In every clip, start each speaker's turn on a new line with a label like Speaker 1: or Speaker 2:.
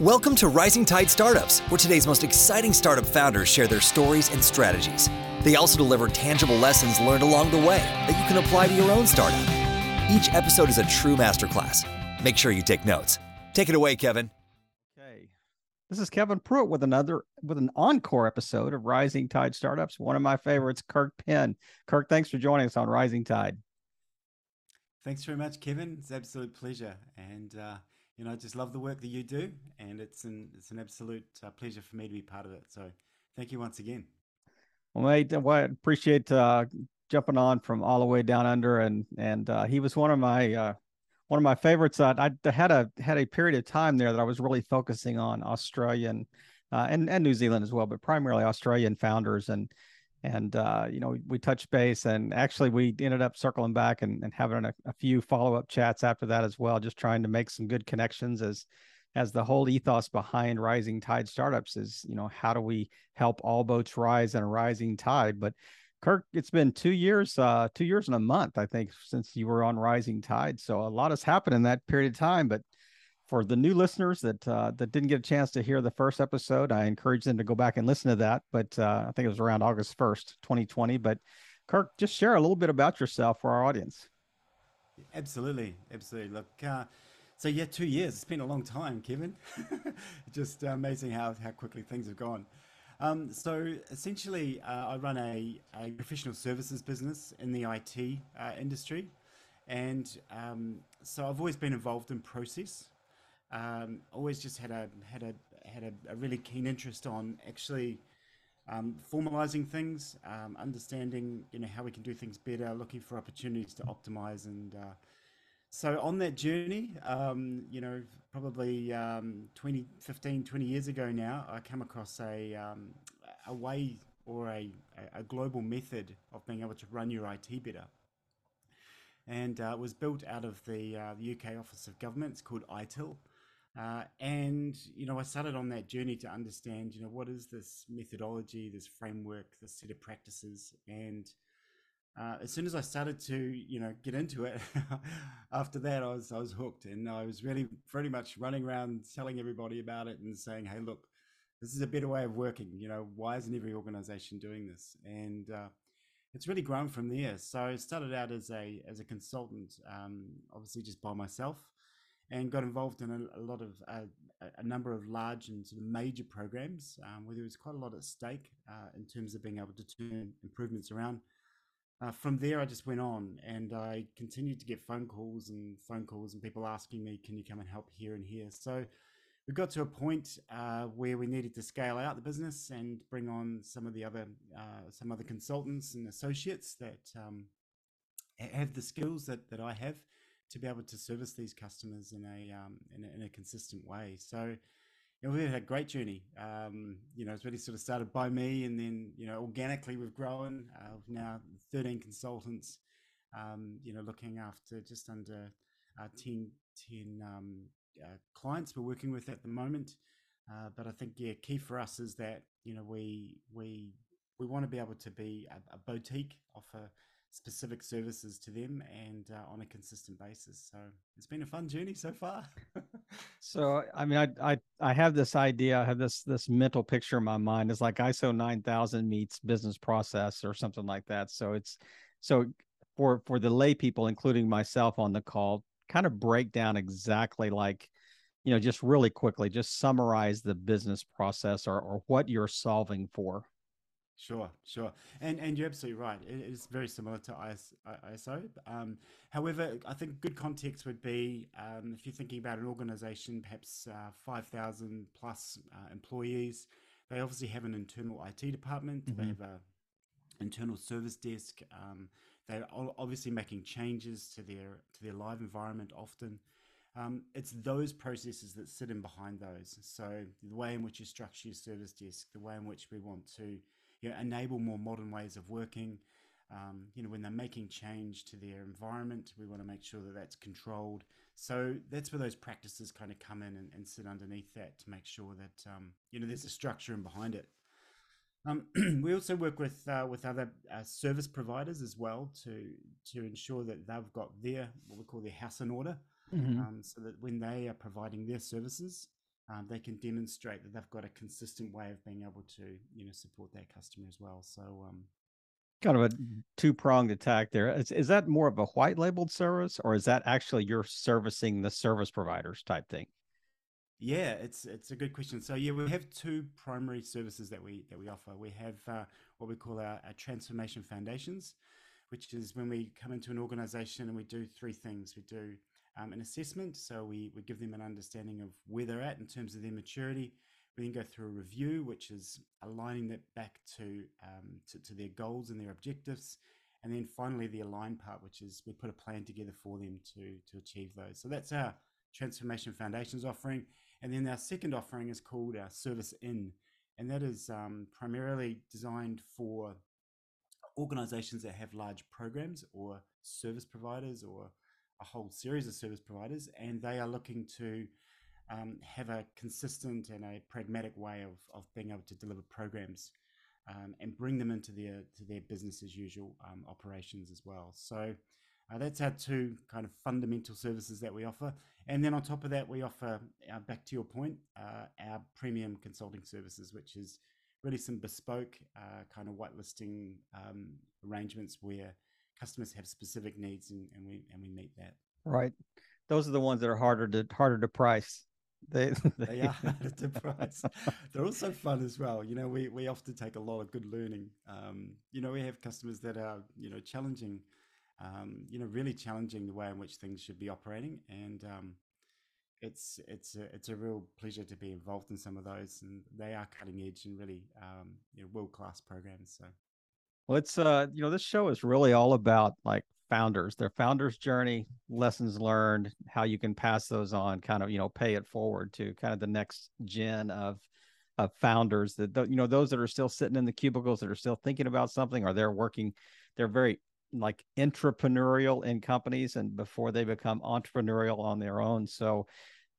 Speaker 1: Welcome to Rising Tide Startups, where today's most exciting startup founders share their stories and strategies. They also deliver tangible lessons learned along the way that you can apply to your own startup. Each episode is a true masterclass. Make sure you take notes. Take it away, Kevin.
Speaker 2: Okay. This is Kevin Pruitt with another with an encore episode of Rising Tide Startups. One of my favorites, Kirk Penn. Kirk, thanks for joining us on Rising Tide.
Speaker 3: Thanks very much, Kevin. It's an absolute pleasure. And uh, you know, I just love the work that you do, and it's an it's an absolute uh, pleasure for me to be part of it. So, thank you once again.
Speaker 2: Well, mate, I appreciate uh, jumping on from all the way down under, and and uh, he was one of my uh, one of my favorites. I had a had a period of time there that I was really focusing on Australian uh, and and New Zealand as well, but primarily Australian founders and and uh, you know we touched base and actually we ended up circling back and, and having a, a few follow-up chats after that as well just trying to make some good connections as as the whole ethos behind rising tide startups is you know how do we help all boats rise in a rising tide? But kirk it's been two years uh two years and a month i think since you were on rising tide so a lot has happened in that period of time but for the new listeners that uh, that didn't get a chance to hear the first episode, I encourage them to go back and listen to that. But uh, I think it was around August first, 2020. But Kirk, just share a little bit about yourself for our audience.
Speaker 3: Absolutely, absolutely. Look, uh, so yeah, two years. It's been a long time, Kevin. just amazing how how quickly things have gone. Um, so essentially, uh, I run a, a, professional services business in the IT uh, industry, and um, so I've always been involved in process um, always just had a had a had a, a really keen interest on actually um, formalizing things, um, understanding you know how we can do things better, looking for opportunities to optimize, and uh, so on that journey, um, you know, probably um, 20, 15, 20 years ago now, I come across a um, a way or a, a global method of being able to run your IT better. And uh, it was built out of the, uh, the UK Office of Government. It's called ITIL. Uh, and you know, I started on that journey to understand, you know, what is this methodology, this framework, this set of practices, and uh, as soon as I started to, you know, get into it, after that, I was I was hooked, and I was really pretty much running around telling everybody about it and saying, "Hey, look, this is a better way of working. You know, why isn't every organization doing this?" And uh, it's really grown from there. So I started out as a as a consultant, um, obviously just by myself and got involved in a, a lot of uh, a number of large and sort of major programs um, where there was quite a lot at stake uh, in terms of being able to turn improvements around. Uh, from there, I just went on and I continued to get phone calls and phone calls and people asking me, "Can you come and help here and here?" So we got to a point uh, where we needed to scale out the business and bring on some of the other uh, some other consultants and associates that um, have the skills that that I have to be able to service these customers in a um, in, a, in a consistent way. So you know, we've had a great journey. Um, you know, it's really sort of started by me, and then you know, organically we've grown. Uh, now 13 consultants. Um, you know, looking after just under uh, 10, 10 um, uh, clients we're working with at the moment. Uh, but I think yeah, key for us is that you know we we we want to be able to be a, a boutique, offer specific services to them and uh, on a consistent basis. So it's been a fun journey so far.
Speaker 2: so I mean, I I I have this idea, I have this this mental picture in my mind. It's like ISO nine thousand meets business process or something like that. So it's so for for the lay people, including myself on the call, kind of break down exactly like you know just really quickly just summarize the business process or, or what you're solving for
Speaker 3: Sure, sure, and and you're absolutely right. It is very similar to ISO. Um, however, I think good context would be um, if you're thinking about an organisation, perhaps uh, five thousand plus uh, employees. They obviously have an internal IT department. Mm-hmm. They have a internal service desk. Um, they're obviously making changes to their to their live environment often. Um, it's those processes that sit in behind those. So the way in which you structure your service desk, the way in which we want to you know, enable more modern ways of working. Um, you know, when they're making change to their environment, we want to make sure that that's controlled. So that's where those practices kind of come in and, and sit underneath that to make sure that um, you know there's a structure in behind it. Um, we also work with uh, with other uh, service providers as well to to ensure that they've got their what we call their house in order, mm-hmm. um, so that when they are providing their services, um, they can demonstrate that they've got a consistent way of being able to you know support their customer as well. So um,
Speaker 2: kind of a two pronged attack there. Is, is that more of a white labeled service or is that actually you're servicing the service providers type thing?
Speaker 3: Yeah, it's it's a good question. So yeah, we have two primary services that we that we offer. We have uh, what we call our, our, transformation foundations, which is when we come into an organization and we do three things. We do um, an assessment, so we we give them an understanding of where they're at in terms of their maturity. We then go through a review, which is aligning that back to, um, to, to their goals and their objectives. And then finally, the align part, which is we put a plan together for them to, to achieve those. So that's our Transformation Foundations offering. And then our second offering is called our Service In. And that is um, primarily designed for organizations that have large programs or service providers or a whole series of service providers. And they are looking to um, have a consistent and a pragmatic way of, of being able to deliver programs um, and bring them into their to their business as usual um, operations as well. So uh, that's our two kind of fundamental services that we offer, and then on top of that, we offer uh, back to your point, uh, our premium consulting services, which is really some bespoke uh, kind of whitelisting um, arrangements where customers have specific needs and, and we and we meet that.
Speaker 2: Right, those are the ones that are harder to harder to price
Speaker 3: they, they, they are harder to price. They're also fun as well. You know, we, we often take a lot of good learning. Um, you know, we have customers that are, you know, challenging, um, you know, really challenging the way in which things should be operating. And um, it's, it's, a, it's a real pleasure to be involved in some of those. And they are cutting edge and really, um, you know, world class programs. So,
Speaker 2: well, it's, uh, you know, this show is really all about like founders, their founders journey, lessons learned, how you can pass those on, kind of, you know, pay it forward to kind of the next gen of of founders that you know those that are still sitting in the cubicles that are still thinking about something or they're working they're very like entrepreneurial in companies and before they become entrepreneurial on their own so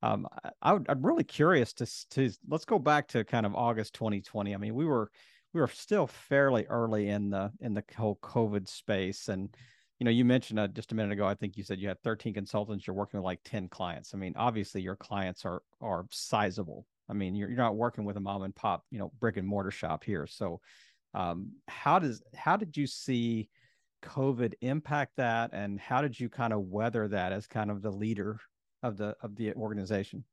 Speaker 2: um, I, I'm really curious to to let's go back to kind of August 2020. I mean, we were we were still fairly early in the in the whole COVID space, and you know, you mentioned uh, just a minute ago. I think you said you had 13 consultants. You're working with like 10 clients. I mean, obviously, your clients are are sizable. I mean, you're you're not working with a mom and pop, you know, brick and mortar shop here. So, um, how does how did you see COVID impact that, and how did you kind of weather that as kind of the leader of the of the organization?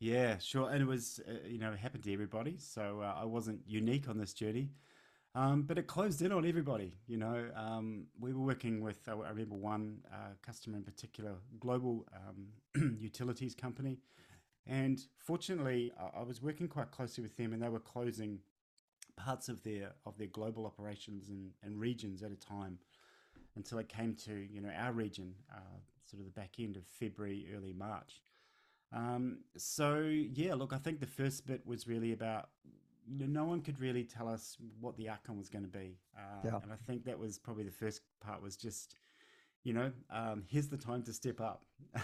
Speaker 3: Yeah, sure. And it was, uh, you know, it happened to everybody. So uh, I wasn't unique on this journey. Um, but it closed in on everybody. You know, um, we were working with, uh, I remember one uh, customer in particular, global um, utilities company. And fortunately, I, I was working quite closely with them and they were closing parts of their of their global operations and, and regions at a time until it came to you know our region uh, sort of the back end of February early March um, so yeah look I think the first bit was really about you know, no one could really tell us what the outcome was going to be. Uh, yeah. And I think that was probably the first part was just, you know, um, here's the time to step up.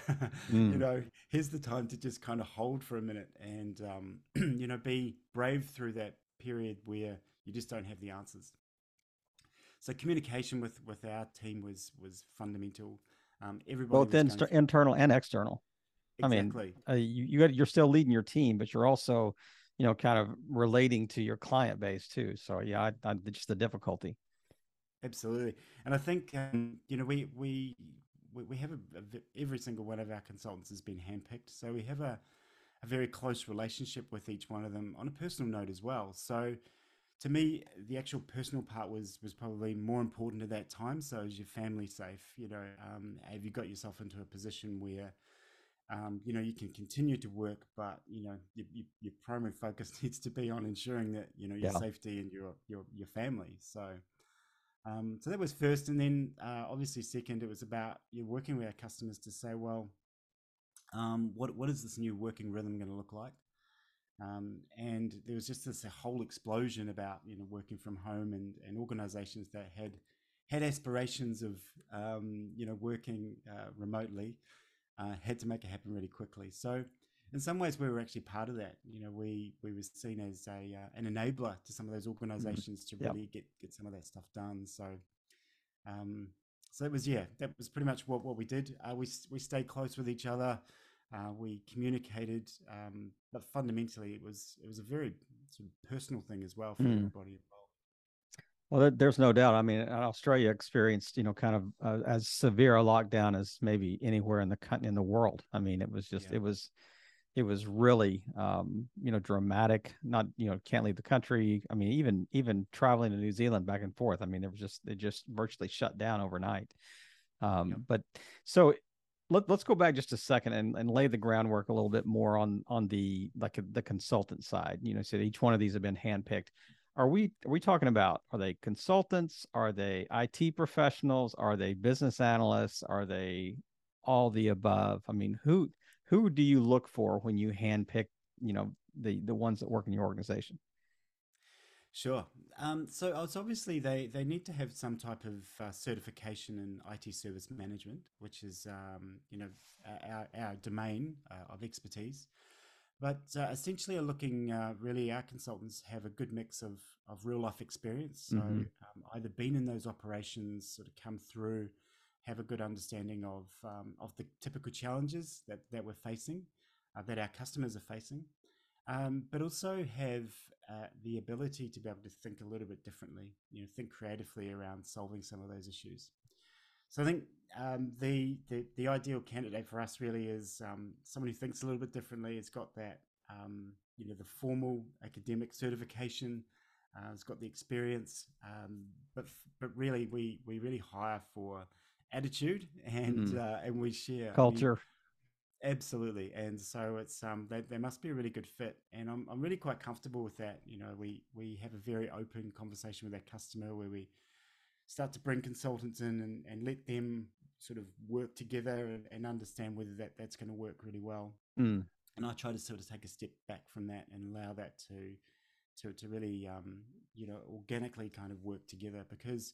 Speaker 3: mm. You know, here's the time to just kind of hold for a minute and, um, you know, be brave through that period where you just don't have the answers. So communication with with our team was was fundamental. Um, everybody
Speaker 2: both in, internal and external.
Speaker 3: Exactly.
Speaker 2: I mean, uh, you you got, you're still leading your team, but you're also you know, kind of relating to your client base too. So yeah, I, I, just the difficulty.
Speaker 3: Absolutely, and I think um, you know we we we have a, a, every single one of our consultants has been handpicked, so we have a a very close relationship with each one of them on a personal note as well. So to me, the actual personal part was was probably more important at that time. So is your family safe? You know, um, have you got yourself into a position where um, you know, you can continue to work, but you know, your, your, primary focus needs to be on ensuring that you know your yeah. safety and your your your family. So, um, so that was first, and then uh, obviously second, it was about you're working with our customers to say, well, um, what what is this new working rhythm going to look like? Um, and there was just this whole explosion about you know working from home and and organisations that had had aspirations of um, you know working uh, remotely uh, had to make it happen really quickly. So in some ways, we were actually part of that. You know, we we were seen as a uh, an enabler to some of those organizations mm-hmm. to really yep. get get some of that stuff done. So. Um, so it was yeah, that was pretty much what, what we did. Uh, we we stayed close with each other. Uh, we communicated, um, but fundamentally, it was it was a very sort of personal thing as well for mm. everybody involved.
Speaker 2: Well, there's no doubt. I mean, Australia experienced, you know, kind of uh, as severe a lockdown as maybe anywhere in the in the world. I mean, it was just, yeah. it was, it was really, um, you know, dramatic. Not, you know, can't leave the country. I mean, even even traveling to New Zealand back and forth. I mean, it was just, it just virtually shut down overnight. Um, yeah. But so let, us go back just a second and, and lay the groundwork a little bit more on on the like the consultant side. You know, so each one of these have been handpicked. Are we are we talking about are they consultants? Are they IT professionals? Are they business analysts? Are they all the above? I mean, who who do you look for when you handpick, you know, the the ones that work in your organization?
Speaker 3: Sure. Um, so it's obviously they, they need to have some type of uh, certification in IT service management, which is um, you know our, our domain uh, of expertise. But uh, essentially, are looking uh, really our consultants have a good mix of of real life experience. So mm-hmm. um, either been in those operations, sort of come through, have a good understanding of um, of the typical challenges that that we're facing, uh, that our customers are facing um, but also have uh, the ability to be able to think a little bit differently, you know, think creatively around solving some of those issues. So I think um, the, the, the ideal candidate for us really is um, someone who thinks a little bit differently. It's got that um, you know the formal academic certification. Uh, it's got the experience, um, but but really we we really hire for attitude and mm. uh, and we share
Speaker 2: culture.
Speaker 3: Absolutely, and so it's um they, they must be a really good fit, and I'm I'm really quite comfortable with that. You know, we we have a very open conversation with our customer where we start to bring consultants in and, and let them sort of work together and, and understand whether that that's going to work really well. Mm. And I try to sort of take a step back from that and allow that to to to really um you know organically kind of work together because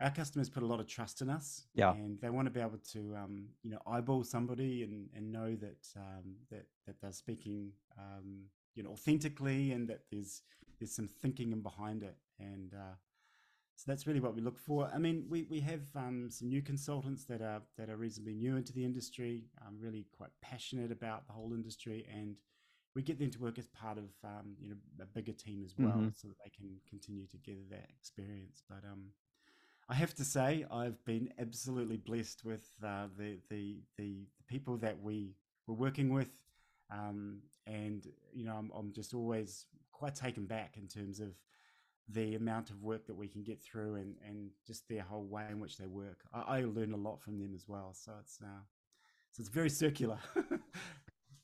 Speaker 3: our customers put a lot of trust in us.
Speaker 2: Yeah.
Speaker 3: And they want to be able to, um, you know, eyeball somebody and, and know that, um, that, that they're speaking, um, you know, authentically and that there's, there's some thinking in behind it. And, uh, so that's really what we look for. I mean, we, we have um, some new consultants that are that are reasonably new into the industry, um, really quite passionate about the whole industry, and we get them to work as part of um, you know a bigger team as well, mm-hmm. so that they can continue to gather that experience. But um, I have to say, I've been absolutely blessed with uh, the, the, the people that we were working with, um, and you know, I'm, I'm just always quite taken back in terms of the amount of work that we can get through, and, and just their whole way in which they work. I, I learn a lot from them as well, so it's uh, so it's very circular.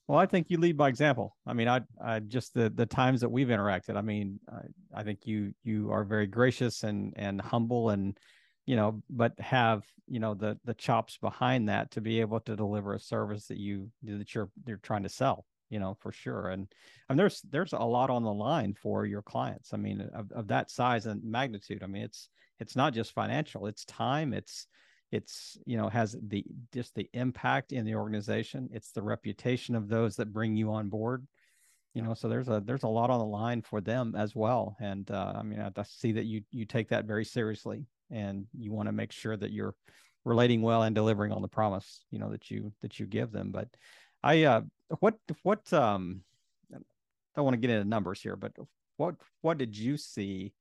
Speaker 2: Well, I think you lead by example. I mean, I, I just the the times that we've interacted. I mean, I, I think you you are very gracious and and humble and you know, but have you know the the chops behind that to be able to deliver a service that you that you're you're trying to sell. You know, for sure. And and there's there's a lot on the line for your clients. I mean, of, of that size and magnitude. I mean, it's it's not just financial. It's time. It's it's you know has the just the impact in the organization it's the reputation of those that bring you on board you know so there's a there's a lot on the line for them as well and uh, i mean I, I see that you you take that very seriously and you want to make sure that you're relating well and delivering on the promise you know that you that you give them but i uh what what um i don't want to get into numbers here but what what did you see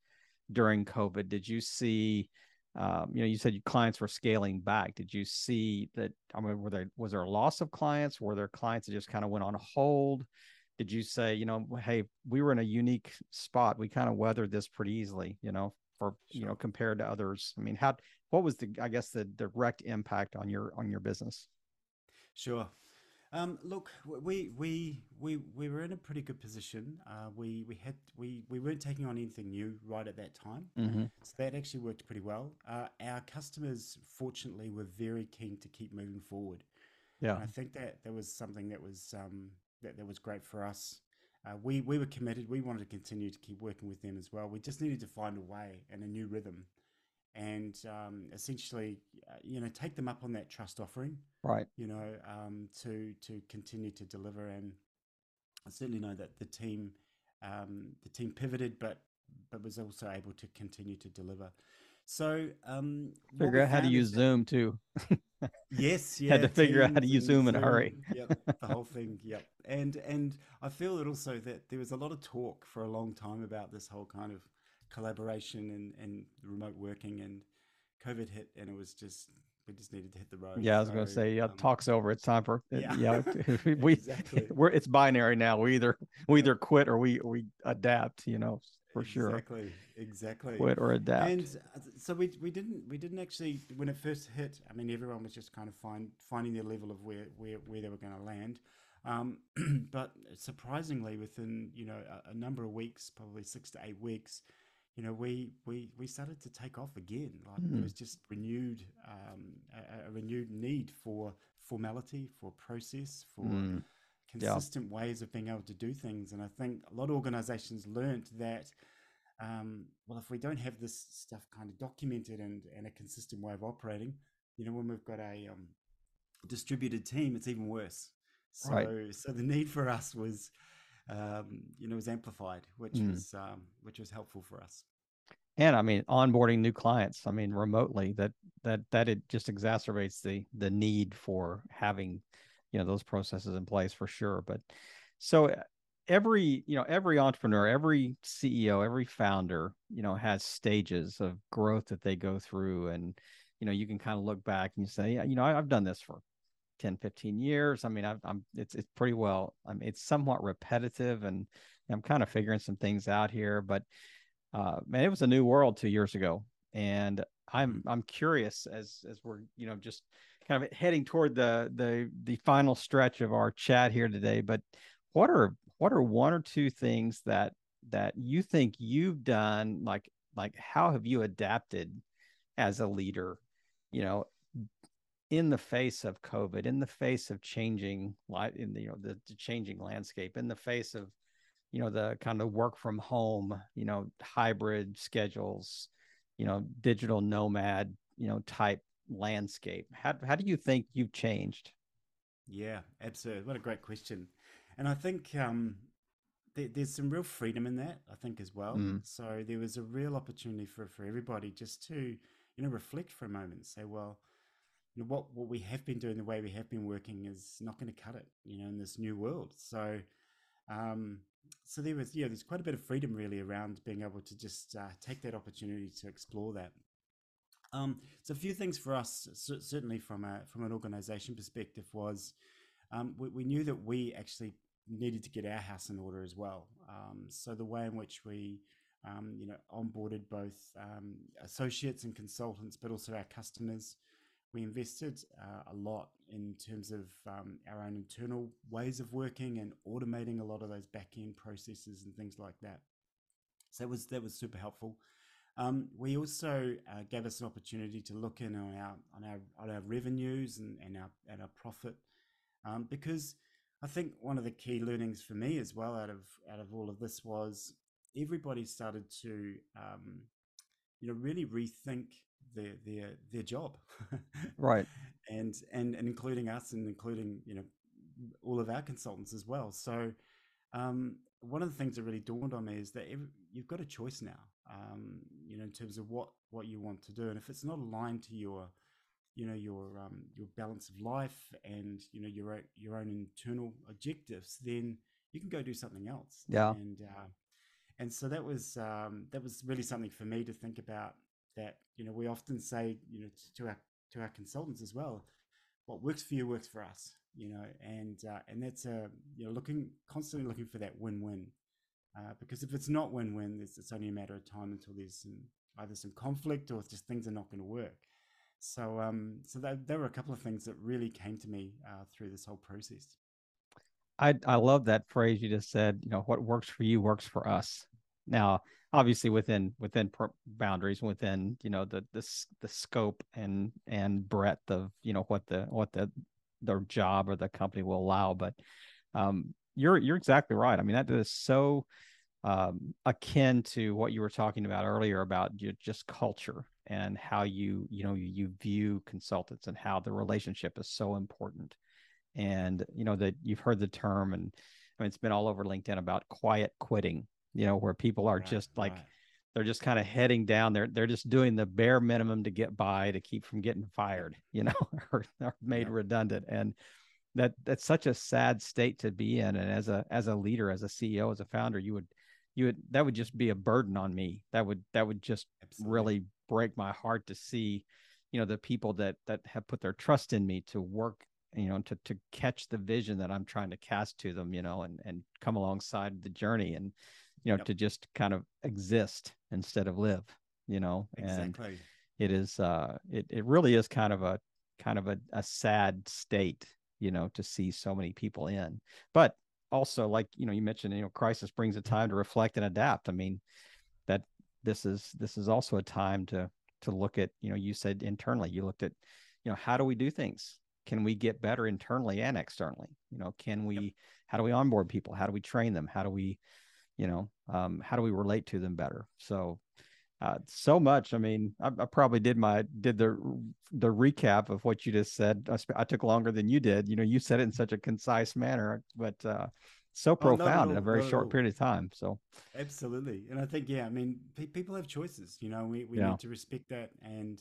Speaker 2: during covid did you see um, you know, you said your clients were scaling back. Did you see that? I mean, were there was there a loss of clients? Were there clients that just kind of went on hold? Did you say, you know, hey, we were in a unique spot. We kind of weathered this pretty easily, you know, for sure. you know, compared to others. I mean, how what was the I guess the direct impact on your on your business?
Speaker 3: Sure. Um, look, we we we we were in a pretty good position. Uh, we we had we we weren't taking on anything new right at that time, mm-hmm. so that actually worked pretty well. Uh, our customers, fortunately, were very keen to keep moving forward. Yeah, and I think that that was something that was um, that that was great for us. Uh, we we were committed. We wanted to continue to keep working with them as well. We just needed to find a way and a new rhythm and um, essentially, uh, you know, take them up on that trust offering,
Speaker 2: right?
Speaker 3: You know, um, to to continue to deliver, and I certainly know that the team, um, the team pivoted, but but was also able to continue to deliver. So, um,
Speaker 2: figure out how to use Zoom too.
Speaker 3: Yes, yeah.
Speaker 2: Had to figure out how to use Zoom in a hurry.
Speaker 3: Yep, the whole thing. Yep. And and I feel that also that there was a lot of talk for a long time about this whole kind of collaboration and and remote working and COVID hit and it was just we just needed to hit the road.
Speaker 2: Yeah, I was going to say, yeah,
Speaker 3: um,
Speaker 2: talk's over. It's time for
Speaker 3: yeah.
Speaker 2: yeah. we
Speaker 3: Exactly.
Speaker 2: we're it's binary now. We either we either quit or we we adapt. You know, for sure,
Speaker 3: Exactly. Exactly.
Speaker 2: quit or adapt.
Speaker 3: And uh, so we we didn't we didn't actually when it first hit. I mean, everyone was just kind of find finding their level of where where, where they were going to land. Um, but surprisingly, within you know a, a number of weeks, probably six to eight weeks, you know we we we started to take off again. Like
Speaker 2: Hmm.
Speaker 3: there was just renewed um, a, a renewed need for formality, for process, for
Speaker 2: Mm, yeah.
Speaker 3: consistent ways of being able to do things. And I think a lot of organizations learned that, um, well, if we don't have this stuff kind of documented and, and a consistent way of operating, you know, when we've got a um, distributed team, it's even worse. So,
Speaker 2: Right.
Speaker 3: so the need for us was, um, you know, was amplified, which
Speaker 2: Mm.
Speaker 3: was um, which was helpful for us.
Speaker 2: and I mean, onboarding new clients. I mean, remotely that that that it just exacerbates the the need for having, you know, those processes in place for sure. But so uh, every you know every entrepreneur, every CEO, every founder, you know, has stages of growth that they go through, and you know, you can kind of look back and you say, yeah, you know, I've done this for 10 15 years i mean I've, i'm it's it's pretty well i mean it's somewhat repetitive and i'm kind of figuring some things out here but uh man it was a new world two years ago. And i'm i'm curious as as we're you know just kind of heading toward the the the final stretch of our chat here today but what are what are one or two things that that you think you've done like like how have you adapted as a leader? You know in the face of COVID, in the face of changing light, in the you know the, the changing landscape, in the face of you know the kind of work from home, you know hybrid schedules, you know digital nomad, you know type landscape. How how do you think you've changed?
Speaker 3: Yeah, absolutely. What a great question. And I think um, there, there's some real freedom in that, I think, as well.
Speaker 2: Mm.
Speaker 3: So there was a real opportunity for, for everybody just to, you know, reflect for a moment and say, well, you know, what, what we have been doing, the way we have been working is not going to cut it, you know, in this new world. So, um, so there was, yeah, there's quite a bit of freedom really around being able to just uh, take that opportunity to explore that. Um, so a few things for us, certainly from a from an organization perspective, was um, we, we knew that we actually needed to get our house in order as well. Um, so the way in which we, um, you know, onboarded both um, associates and consultants, but also our customers, we invested uh, a lot in terms of um, our own internal ways of working and automating a lot of those back end processes and things like that. So that was that was super helpful. Um, we also uh, gave us an opportunity to look in on our on our on our revenues and, and our and our profit, um, because I think one of the key learnings for me as well out of out of all of this was everybody started to um, you know really rethink their their their job,
Speaker 2: Right.
Speaker 3: and and and including us and including you know all of our consultants as well. So um, one of the things that really dawned on me is that every, you've got a choice now. Um, you know, in terms of what what you want to do, and if it's not aligned to your, you know, your um, your balance of life and you know your own, your own internal objectives, then you can go do something else.
Speaker 2: Yeah.
Speaker 3: And uh, and so that was um, that was really something for me to think about. That you know, we often say you know to our to our consultants as well, what works for you works for us. You know, and uh, and that's a you know looking constantly looking for that win-win. Uh, because if it's not win-win, it's, it's only a matter of time until there's some, either some conflict or just things are not going to work. So, um, so that, there were a couple of things that really came to me uh, through this whole process.
Speaker 2: I I love that phrase you just said. You know, what works for you works for us. Now, obviously within within boundaries, within you know the the the scope and and breadth of you know what the what the their job or the company will allow. But um, you're you're exactly right. I mean, that is so um, akin to what you were talking about earlier about just culture and how you you know you view consultants and how the relationship is so important and you know that you've heard the term and I mean it's been all over LinkedIn about quiet quitting you know where people are
Speaker 3: Right,
Speaker 2: just like
Speaker 3: right.
Speaker 2: they're just kind of heading down. They're they're just doing the bare minimum to get by to keep from getting fired, you know, or, or made yeah. redundant. And that that's such a sad state to be in. And as a as a leader, as a CEO, as a founder, you would you would that would just be a burden on me. That would that would just Absolutely. really break my heart to see, you know, the people that that have put their trust in me to work you know to to catch the vision that i'm trying to cast to them you know and and come alongside the journey and you know, yep. to just kind of exist instead of live, you know, exactly. and it is, uh, it, it really is kind of a, kind of a, a sad state, you know, to see so many people in, but also like, you know, you mentioned, you know, crisis brings a time to reflect and adapt. I mean, that this is, this is also a time to, to look at, you know, you said internally, you looked at, you know, how do we do things? Can we get better internally and externally? You know, can we, yep. how do we onboard people? How do we train them? How do we, you know um, how do we relate to them better? So uh, so much. I mean I, I, probably did my did the the recap of what you just said. I, I, took longer than you did. You know you said it in such a concise manner but uh, so profound oh, no, no, in a very short period of time so.
Speaker 3: Absolutely. And i think yeah i mean pe- people have choices you know we, we yeah. need to respect that. And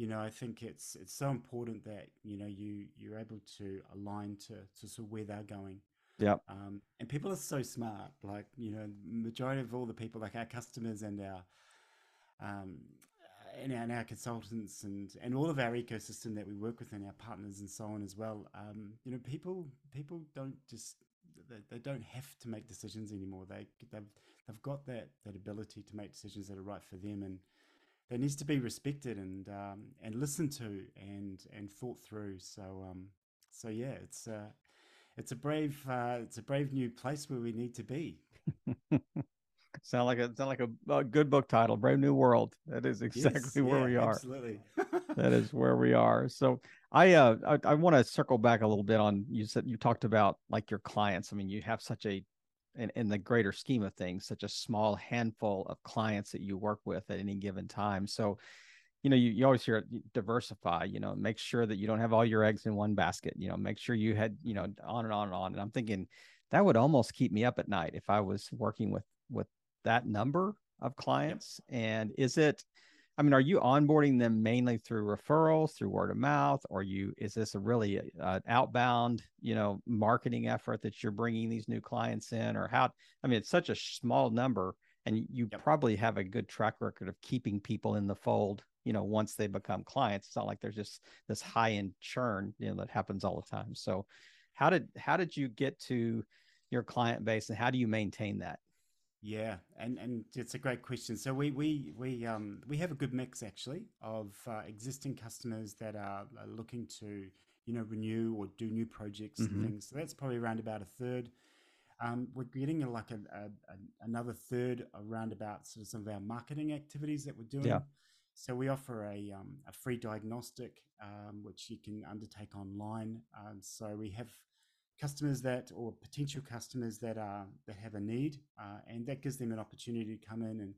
Speaker 3: you know i think it's it's so important that you know you you're able to align to to sort of where they're going
Speaker 2: yeah.
Speaker 3: Um, and people are so smart. Like, you know, majority of all the people, like our customers and our, um, and our, and our consultants and, and all of our ecosystem that we work with and our partners and so on as well. Um, you know, people, people don't just, they, they don't have to make decisions anymore. They, they've, they've got that, that ability to make decisions that are right for them. And that needs to be respected and, um, and listened to and, and thought through. So, um, so yeah, it's, uh, it's a brave uh, it's a brave new place where we need to be.
Speaker 2: sound like a sound like a, a, good book title, Brave New World. That is exactly yes, where yeah, we are.
Speaker 3: Absolutely.
Speaker 2: that is where we are. So I uh I, I want to circle back a little bit on you said you talked about like your clients. I mean, you have such a in, in the greater scheme of things, such a small handful of clients that you work with at any given time. So you know, you, you always hear diversify, you know, make sure that you don't have all your eggs in one basket, you know, make sure you had, you know, on and on and on. And I'm thinking that would almost keep me up at night if I was working with, with that number of clients. Yep. And is it, I mean, are you onboarding them mainly through referrals, through word of mouth, or you, is this a really uh, outbound, you know, marketing effort that you're bringing these new clients in or how, I mean, it's such a small number and you yep. probably have a good track record of keeping people in the fold you know once they become clients it's not like there's just this high end churn you know that happens all the time. So how did how did you get to your client base and how do you maintain that?
Speaker 3: Yeah and and it's a great question. So we we we um we have a good mix actually of uh, existing customers that are, are, looking to you know renew or do new projects mm-hmm. and things. So that's probably around about a third. Um, we're getting like a, a, a, another third around about sort of some of our marketing activities that we're doing.
Speaker 2: yeah.
Speaker 3: So we offer a, um, a free diagnostic, um, which you can undertake online. Um, so we have customers that, or potential customers that are that have a need, uh, and that gives them an opportunity to come in and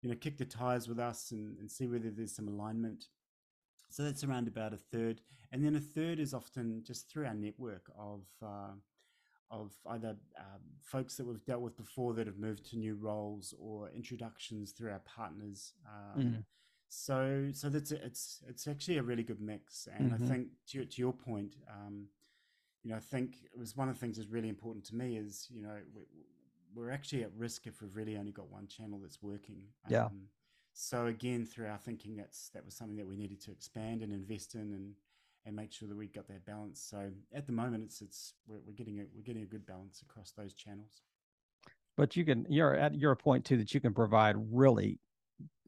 Speaker 3: you know kick the tires with us and, and see whether there's some alignment. So that's around about a third, and then a third is often just through our network of. Uh, of either um, folks that we've dealt with before that have moved to new roles or introductions through our partners. Um, mm so so that's it's it's actually a really good mix, and mm-hmm. I think to to your point, um, you know, I think it was one of the things that's really important to me is you know we, we're actually at risk if we've really only got one channel that's working.
Speaker 2: Yeah.
Speaker 3: Um, so again, through our thinking, that's that was something that we needed to expand and invest in, and and make sure that we got that balance. So at the moment, it's it's we're, we're getting a we're getting a good balance across those channels.
Speaker 2: But you can you're at your point too that you can provide really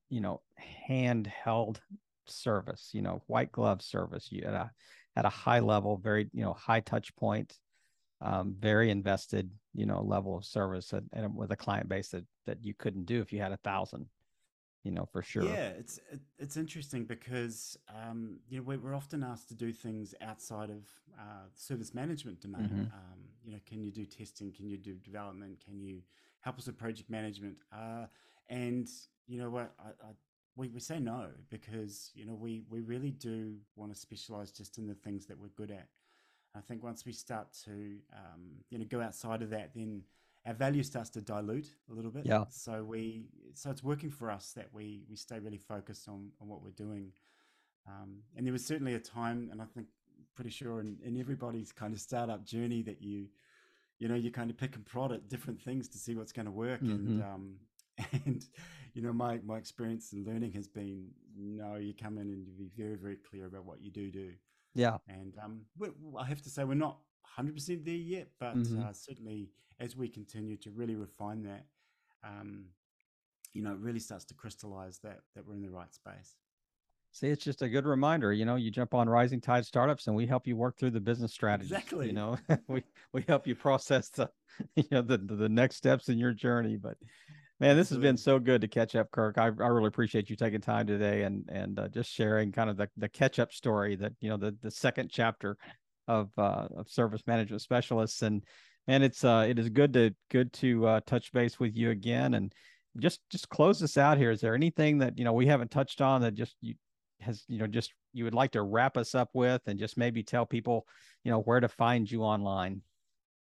Speaker 2: you know handheld service you know white glove service you at a at a high level very you know high touch point um, very invested you know level of service and, and, with a client base that that you couldn't do if you had a thousand you know for sure.
Speaker 3: Yeah it's it's interesting because um, you know we're often asked to do things outside of uh, service management domain. Mm-hmm. um, you know can you do testing? Can you do development? Can you help us with project management? Uh, and you know what, I, I, we, we say no because, you know, we, we really do want to specialize just in the things that we're good at. I think once we start to, um, you know, go outside of that, then our value starts to dilute a little bit.
Speaker 2: Yeah.
Speaker 3: So we so it's working for us that we we stay really focused on on what we're doing. Um, and there was certainly a time, and I think pretty sure in, in everybody's kind of startup journey that you you know you kind of pick and prod at different things to see what's going to work
Speaker 2: Mm-hmm.
Speaker 3: and um and you know my my experience and learning has been no you come in and you be very very clear about what you do do
Speaker 2: Yeah.
Speaker 3: and um we, i have to say we're not 100% there yet but
Speaker 2: Mhm.
Speaker 3: uh, certainly as we continue to really refine that um you know it really starts to crystallize that that we're in the right space
Speaker 2: See, it's just a good reminder. You know, you jump on Rising Tide Startups, and we help you work through the business strategy.
Speaker 3: Exactly.
Speaker 2: You know, we we help you process the, you know, the the next steps in your journey. But man, this has been so good to catch up, Kirk. I, I really appreciate you taking time today and and uh, just sharing kind of the the catch up story that you know the the second chapter of uh, of service management specialists and and it's uh it is good to good to uh, touch base with you again and just just close this out here. Is there anything that you know we haven't touched on that just you has you know just you would like to wrap us up with and just maybe tell people you know where to find you online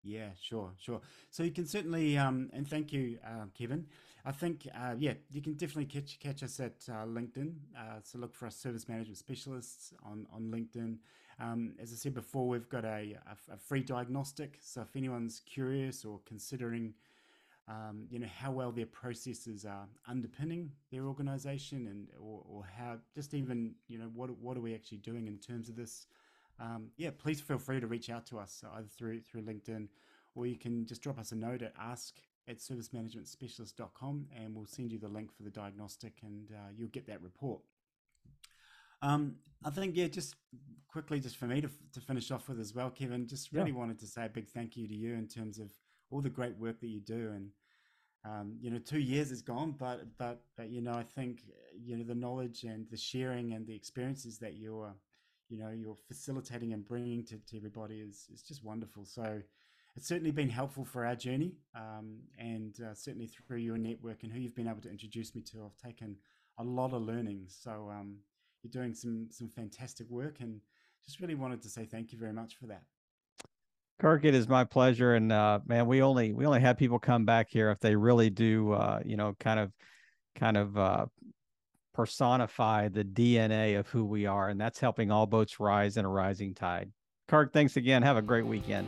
Speaker 3: Yeah, sure, sure. So you can certainly, um, and thank you, uh, Kevin. I think, uh, yeah, you can definitely catch catch us at uh, LinkedIn. Uh, so look for us, service management specialists on on LinkedIn. Um, as I said before, we've got a, a, a free diagnostic. So if anyone's curious or considering, um, you know, how well their processes are underpinning their organization, and or, or how just even, you know, what what are we actually doing in terms of this um, yeah, please feel free to reach out to us either through through LinkedIn or you can just drop us a note at ask at servicemanagementspecialist.com and we'll send you the link for the diagnostic and uh, you'll get that report. Um, I think, yeah, just quickly, just for me to, to finish off with as well, Kevin, just
Speaker 2: Yeah.
Speaker 3: really wanted to say a big thank you to you in terms of all the great work that you do. And, um, you know, two years is gone, but, but, but, you know, I think, you know, the knowledge and the sharing and the experiences that you're, you know, you're facilitating and bringing to, to everybody is, is just wonderful. So it's certainly been helpful for our journey. Um, and uh, certainly through your network and who you've been able to introduce me to, I've taken a lot of learnings. So, um, you're doing some some fantastic work and just really wanted to say thank you very much for that
Speaker 2: kirk it is my pleasure and uh man we only we only have people come back here if they really do uh you know kind of kind of uh personify the dna of who we are and that's helping all boats rise in a rising tide kirk thanks again have a great weekend